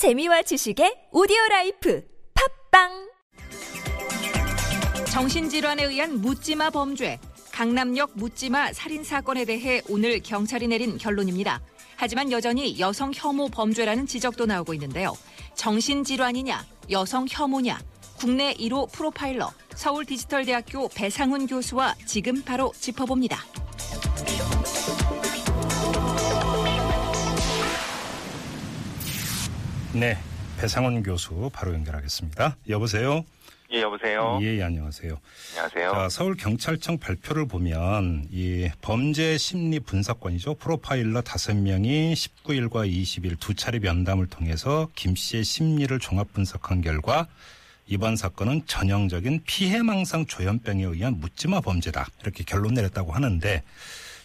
재미와 지식의 오디오 라이프 팟빵 정신질환에 의한 묻지마 범죄, 강남역 묻지마 살인 사건에 대해 오늘 경찰이 내린 결론입니다. 하지만 여전히 여성 혐오 범죄라는 지적도 나오고 있는데요. 정신질환이냐, 여성 혐오냐, 국내 1호 프로파일러 서울 디지털대학교 배상훈 교수와 지금 바로 짚어봅니다. 네, 배상원 교수 바로 연결하겠습니다. 여보세요. 예, 여보세요. 예, 예, 안녕하세요. 안녕하세요. 자, 서울 경찰청 발표를 보면 이 범죄 심리 분석관이죠. 프로파일러 다섯 명이 19일과 20일 두 차례 면담을 통해서 김 씨의 심리를 종합 분석한 결과 이번 사건은 전형적인 피해망상 조현병에 의한 묻지마 범죄다. 이렇게 결론 내렸다고 하는데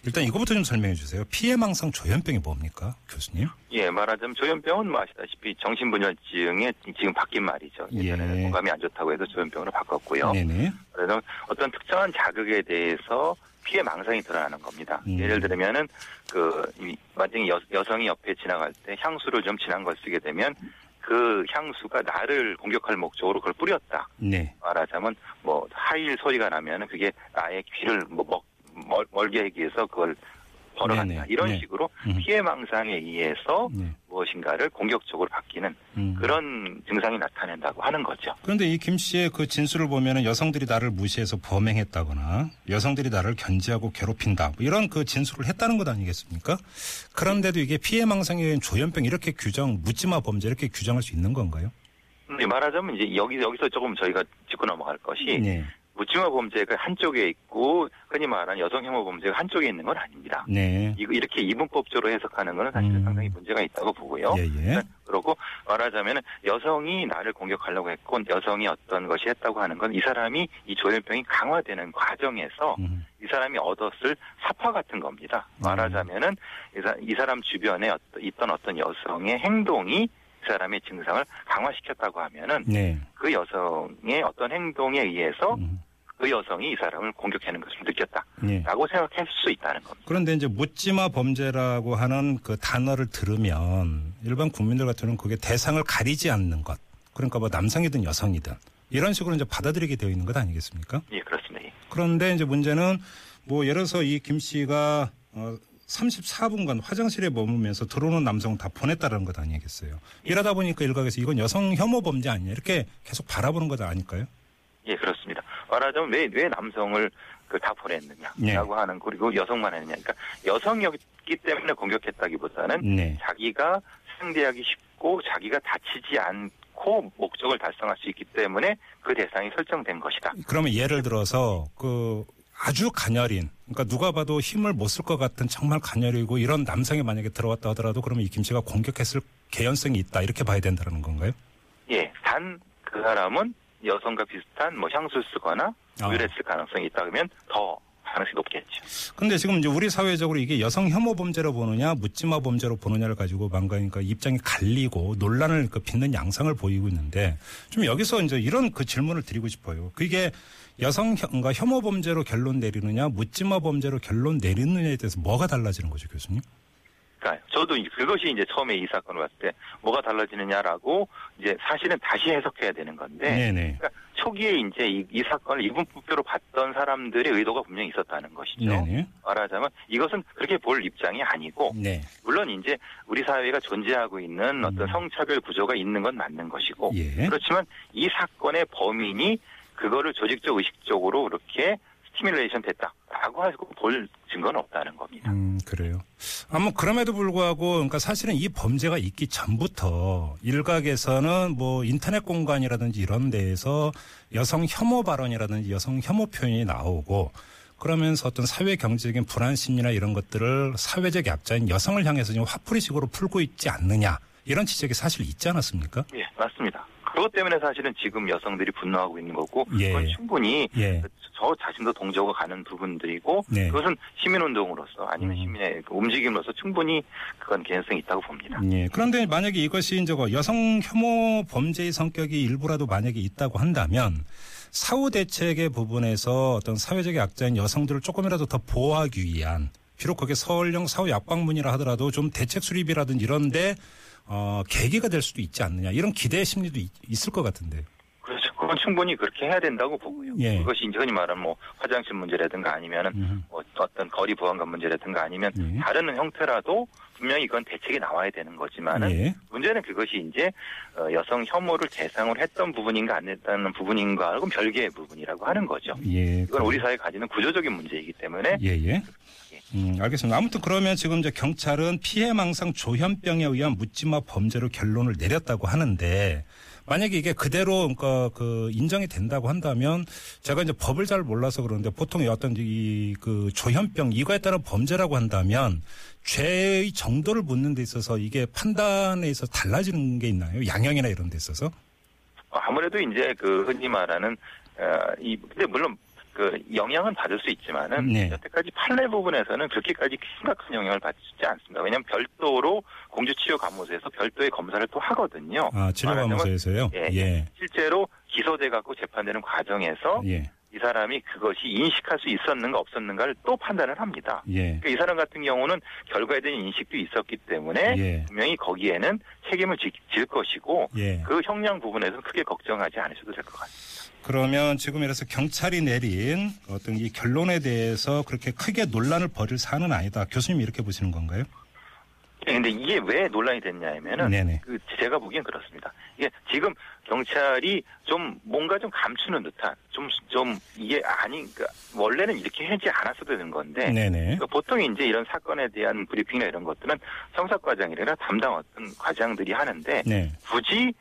일단 이거부터 좀 설명해 주세요. 피해망상 조현병이 뭡니까, 교수님? 예, 말하자면 조현병은 뭐 아시다시피 정신분열증에 지금 바뀐 말이죠. 예. 예전에는 공감이 안 좋다고 해서 조현병으로 바꿨고요. 네네. 그래서 어떤 특정한 자극에 대해서 피해 망상이 드러나는 겁니다. 음. 예를 들면은 그 이, 만약에 여, 여성이 옆에 지나갈 때 향수를 좀 진한 걸 쓰게 되면 그 향수가 나를 공격할 목적으로 그걸 뿌렸다. 네. 말하자면 뭐 하일 소리가 나면은 그게 나의 귀를 뭐 먹, 멀, 멀게 하기 위해서 그걸 걸어간다. 네네. 이런 네. 식으로 음. 피해 망상에 의해서 네. 무엇인가를 공격적으로 바뀌는 음. 그런 증상이 나타낸다고 하는 거죠. 그런데 이 김 씨의 그 진술을 보면은 여성들이 나를 무시해서 범행했다거나 여성들이 나를 견제하고 괴롭힌다 뭐 이런 그 진술을 했다는 것 아니겠습니까? 그런데도 이게 피해망상에 의한 조현병 이렇게 규정 묻지마 범죄 이렇게 규정할 수 있는 건가요? 근데 말하자면 이제 여기 여기서 조금 저희가 짚고 넘어갈 것이 네, 묻지마 범죄가 한쪽에 있고 흔히 말하는 여성 혐오 범죄가 한쪽에 있는 건 아닙니다. 네, 이거 이렇게 이분법적으로 해석하는 것은 사실 음. 은 상당히 문제가 있다고 보고요. 예, 예. 그러고 말하자면 여성이 나를 공격하려고 했고 여성이 어떤 것이 했다고 하는 건 이 사람이 이 조현병이 강화되는 과정에서 음, 이 사람이 얻었을 사파 같은 겁니다. 음. 말하자면은 이, 사, 사람 주변에 있던 어떤 여성의 행동이 이 사람의 증상을 강화시켰다고 하면은 네, 그 여성의 어떤 행동에 의해서 음, 그 여성이 이 사람을 공격하는 것을 느꼈다라고 네. 생각할 수 있다는 겁니다. 그런데 이제 묻지마 범죄라고 하는 그 단어를 들으면 일반 국민들 같으면 그게 대상을 가리지 않는 것. 그러니까 뭐 남성이든 여성이든 이런 식으로 이제 받아들이게 되어 있는 것 아니겠습니까? 예, 그렇습니다. 예. 그런데 이제 문제는 뭐 예를 들어서 이 김 씨가 어 34분간 화장실에 머물면서 들어오는 남성 다 보냈다는 것 아니겠어요? 이러다 보니까 일각에서 이건 여성 혐오 범죄 아니냐 이렇게 계속 바라보는 것 아닐까요? 예, 그렇습니다. 말하자면 왜, 왜 남성을 그 다 보냈느냐라고 네. 하는 그리고 여성만 했느냐. 그러니까 여성이었기 때문에 공격했다기보다는 네. 자기가 상대하기 쉽고 자기가 다치지 않고 목적을 달성할 수 있기 때문에 그 대상이 설정된 것이다. 그러면 예를 들어서 그 아주 가녀린 그러니까 누가 봐도 힘을 못 쓸 것 같은 정말 가녀리고 이런 남성이 만약에 들어왔다 하더라도 그러면 이 김 씨가 공격했을 개연성이 있다 이렇게 봐야 된다는 건가요? 예, 단 그 사람은 여성과 비슷한 뭐 향수 쓰거나 아. 의뢰했을 가능성이 있다 그러면 더 가능성이 높겠죠. 근데 지금 이제 우리 사회적으로 이게 여성 혐오 범죄로 보느냐 묻지마 범죄로 보느냐를 가지고 망가니까 입장이 갈리고 논란을 그 빚는 양상을 보이고 있는데 좀 여기서 이제 이런 그 질문을 드리고 싶어요. 그게 여성 혐- 그러니까 혐오 범죄로 결론 내리느냐 묻지마 범죄로 결론 내리느냐에 대해서 뭐가 달라지는 거죠, 교수님? 그러니까 저도 이- 그것이 이제 처음에 이 사건을 봤을 때 뭐가 달라지느냐라고 이제 사실은 다시 해석해야 되는 건데 네네. 그러니까 초기에 이제 이, 이 사건을 이분법표로 봤던 사람들의 의도가 분명히 있었다는 것이죠. 네네. 말하자면 이것은 그렇게 볼 입장이 아니고 네. 물론 이제 우리 사회가 존재하고 있는 어떤 성차별 구조가 있는 건 맞는 것이고 음. 예. 그렇지만 이 사건의 범인이 그거를 조직적 의식적으로 그렇게 stimulation 됐다라고 하고 볼 증거는 없다는 겁니다. 음, 그래요. 아무 그럼에도 불구하고 그러니까 사실은 이 범죄가 있기 전부터 일각에서는 뭐 인터넷 공간이라든지 이런 데에서 여성 혐오 발언이라든지 여성 혐오 표현이 나오고 그러면서 어떤 사회 경제적인 불안 심리나 이런 것들을 사회적 약자인 여성을 향해서 지금 화풀이식으로 풀고 있지 않느냐 이런 지적이 사실 있지 않았습니까? 예, 맞습니다. 그것 때문에 사실은 지금 여성들이 분노하고 있는 거고 예. 그건 충분히 예. 저 자신도 동조가 가는 부분들이고 네. 그것은 시민운동으로서 아니면 음. 시민의 그 움직임으로서 충분히 그건 개연성이 있다고 봅니다. 예. 그런데 만약에 이것이 그 여성 혐오 범죄의 성격이 일부라도 만약에 있다고 한다면 사후 대책의 부분에서 어떤 사회적 약자인 여성들을 조금이라도 더 보호하기 위한 비록 그게 서울형 사후 약방문이라 하더라도 좀 대책 수립이라든지 이런데 어, 계기가 될 수도 있지 않느냐 이런 기대 심리도 있, 있을 것 같은데. 그렇죠. 그건 충분히 그렇게 해야 된다고 보고요. 예. 그것이 이제 흔히 말하는 뭐 화장실 문제라든가 아니면은 음. 뭐 어떤 거리 보안관 문제라든가 아니면 예. 다른 형태라도 분명히 이건 대책이 나와야 되는 거지만은 예. 문제는 그것이 이제 어, 여성 혐오를 대상으로 했던 부분인가 안 했다는 부분인가 하고는 별개의 부분이라고 하는 거죠. 예. 이건 우리 사회가 가지는 구조적인 문제이기 때문에 예, 예. 음, 알겠습니다. 아무튼 그러면 지금 이제 경찰은 피해망상 조현병에 의한 묻지마 범죄로 결론을 내렸다고 하는데 만약에 이게 그대로 그러니까 그 인정이 된다고 한다면 제가 이제 법을 잘 몰라서 그러는데 보통 어떤 이 그 조현병 이거에 따른 범죄라고 한다면 죄의 정도를 묻는 데 있어서 이게 판단에 있어서 달라지는 게 있나요? 양형이나 이런 데 있어서? 아무래도 이제 그 흔히 말하는 어, 이 근데 물론 그 영향은 받을 수 있지만은 네. 여태까지 판례 부분에서는 그렇게까지 심각한 영향을 받지 않습니다. 왜냐하면 별도로 공주치유감호소에서 별도의 검사를 또 하거든요. 아, 치료감호소에서요? 예, 예. 실제로 기소돼 갖고 재판되는 과정에서 예. 이 사람이 그것이 인식할 수 있었는가 없었는가를 또 판단을 합니다. 예. 그러니까 이 사람 같은 경우는 결과에 대한 인식도 있었기 때문에 예. 분명히 거기에는 책임을 지, 질 것이고 예. 그 형량 부분에서는 크게 걱정하지 않으셔도 될 것 같습니다. 그러면 지금 이래서 경찰이 내린 어떤 이 결론에 대해서 그렇게 크게 논란을 벌일 사안은 아니다. 교수님 이렇게 보시는 건가요? 근데 이게 왜 논란이 됐냐면은. 그 제가 보기엔 그렇습니다. 이게 지금 경찰이 좀 뭔가 좀 감추는 듯한 좀좀 이게 아니 그러니까 원래는 이렇게 하지 않았어도 되는 건데. 그러니까 보통 이제 이런 사건에 대한 브리핑이나 이런 것들은 성사과장이나 담당 어떤 과장들이 하는데 네. 굳이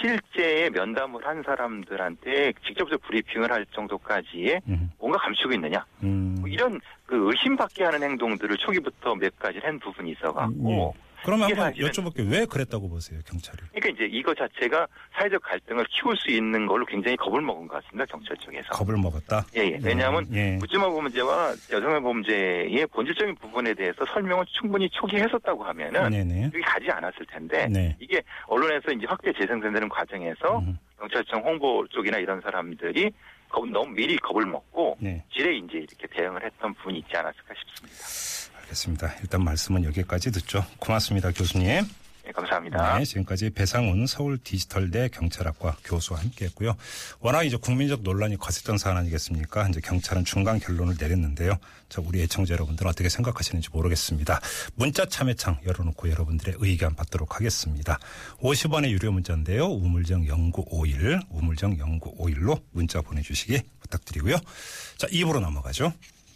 실제의 면담을 한 사람들한테 직접적 브리핑을 할 정도까지의 음. 뭔가 감추고 있느냐 음. 뭐 이런 그 의심받게 하는 행동들을 초기부터 몇 가지 한 부분이 있어갖고 예. 그러면 한번 사실은- 여쭤볼게요. 왜 그랬다고 보세요, 경찰이? 그러니까 이제 이거 자체가 사회적 갈등을 키울 수 있는 걸로 굉장히 겁을 먹은 것 같습니다 경찰 쪽에서 겁을 먹었다. 예, 예. 왜냐하면 예. 묻지마 범죄와 여성의 범죄의 본질적인 부분에 대해서 설명을 충분히 초기 했었다고 하면은 네네. 여기 가지 않았을 텐데 네. 이게 언론에서 이제 확대 재생산되는 과정에서 음. 경찰청 홍보 쪽이나 이런 사람들이 겁, 너무 미리 겁을 먹고 네. 지레 이제 이렇게 대응을 했던 부분이 있지 않았을까 싶습니다. 알겠습니다. 일단 말씀은 여기까지 듣죠. 고맙습니다, 교수님. 예, 감사합니다. 네, 지금까지 배상훈 서울 디지털대 경찰학과 교수와 함께했고요. 워낙 이제 국민적 논란이 거셌던 사안 아니겠습니까? 이제 경찰은 중간 결론을 내렸는데요. 자, 우리 애청자 여러분들은 어떻게 생각하시는지 모르겠습니다. 문자 참여창 열어놓고 여러분들의 의견 받도록 하겠습니다. 50원의 유료 문자인데요. 우물정 0951, 우물정 0951로 문자 보내주시기 부탁드리고요. 자, 입으로 넘어가죠.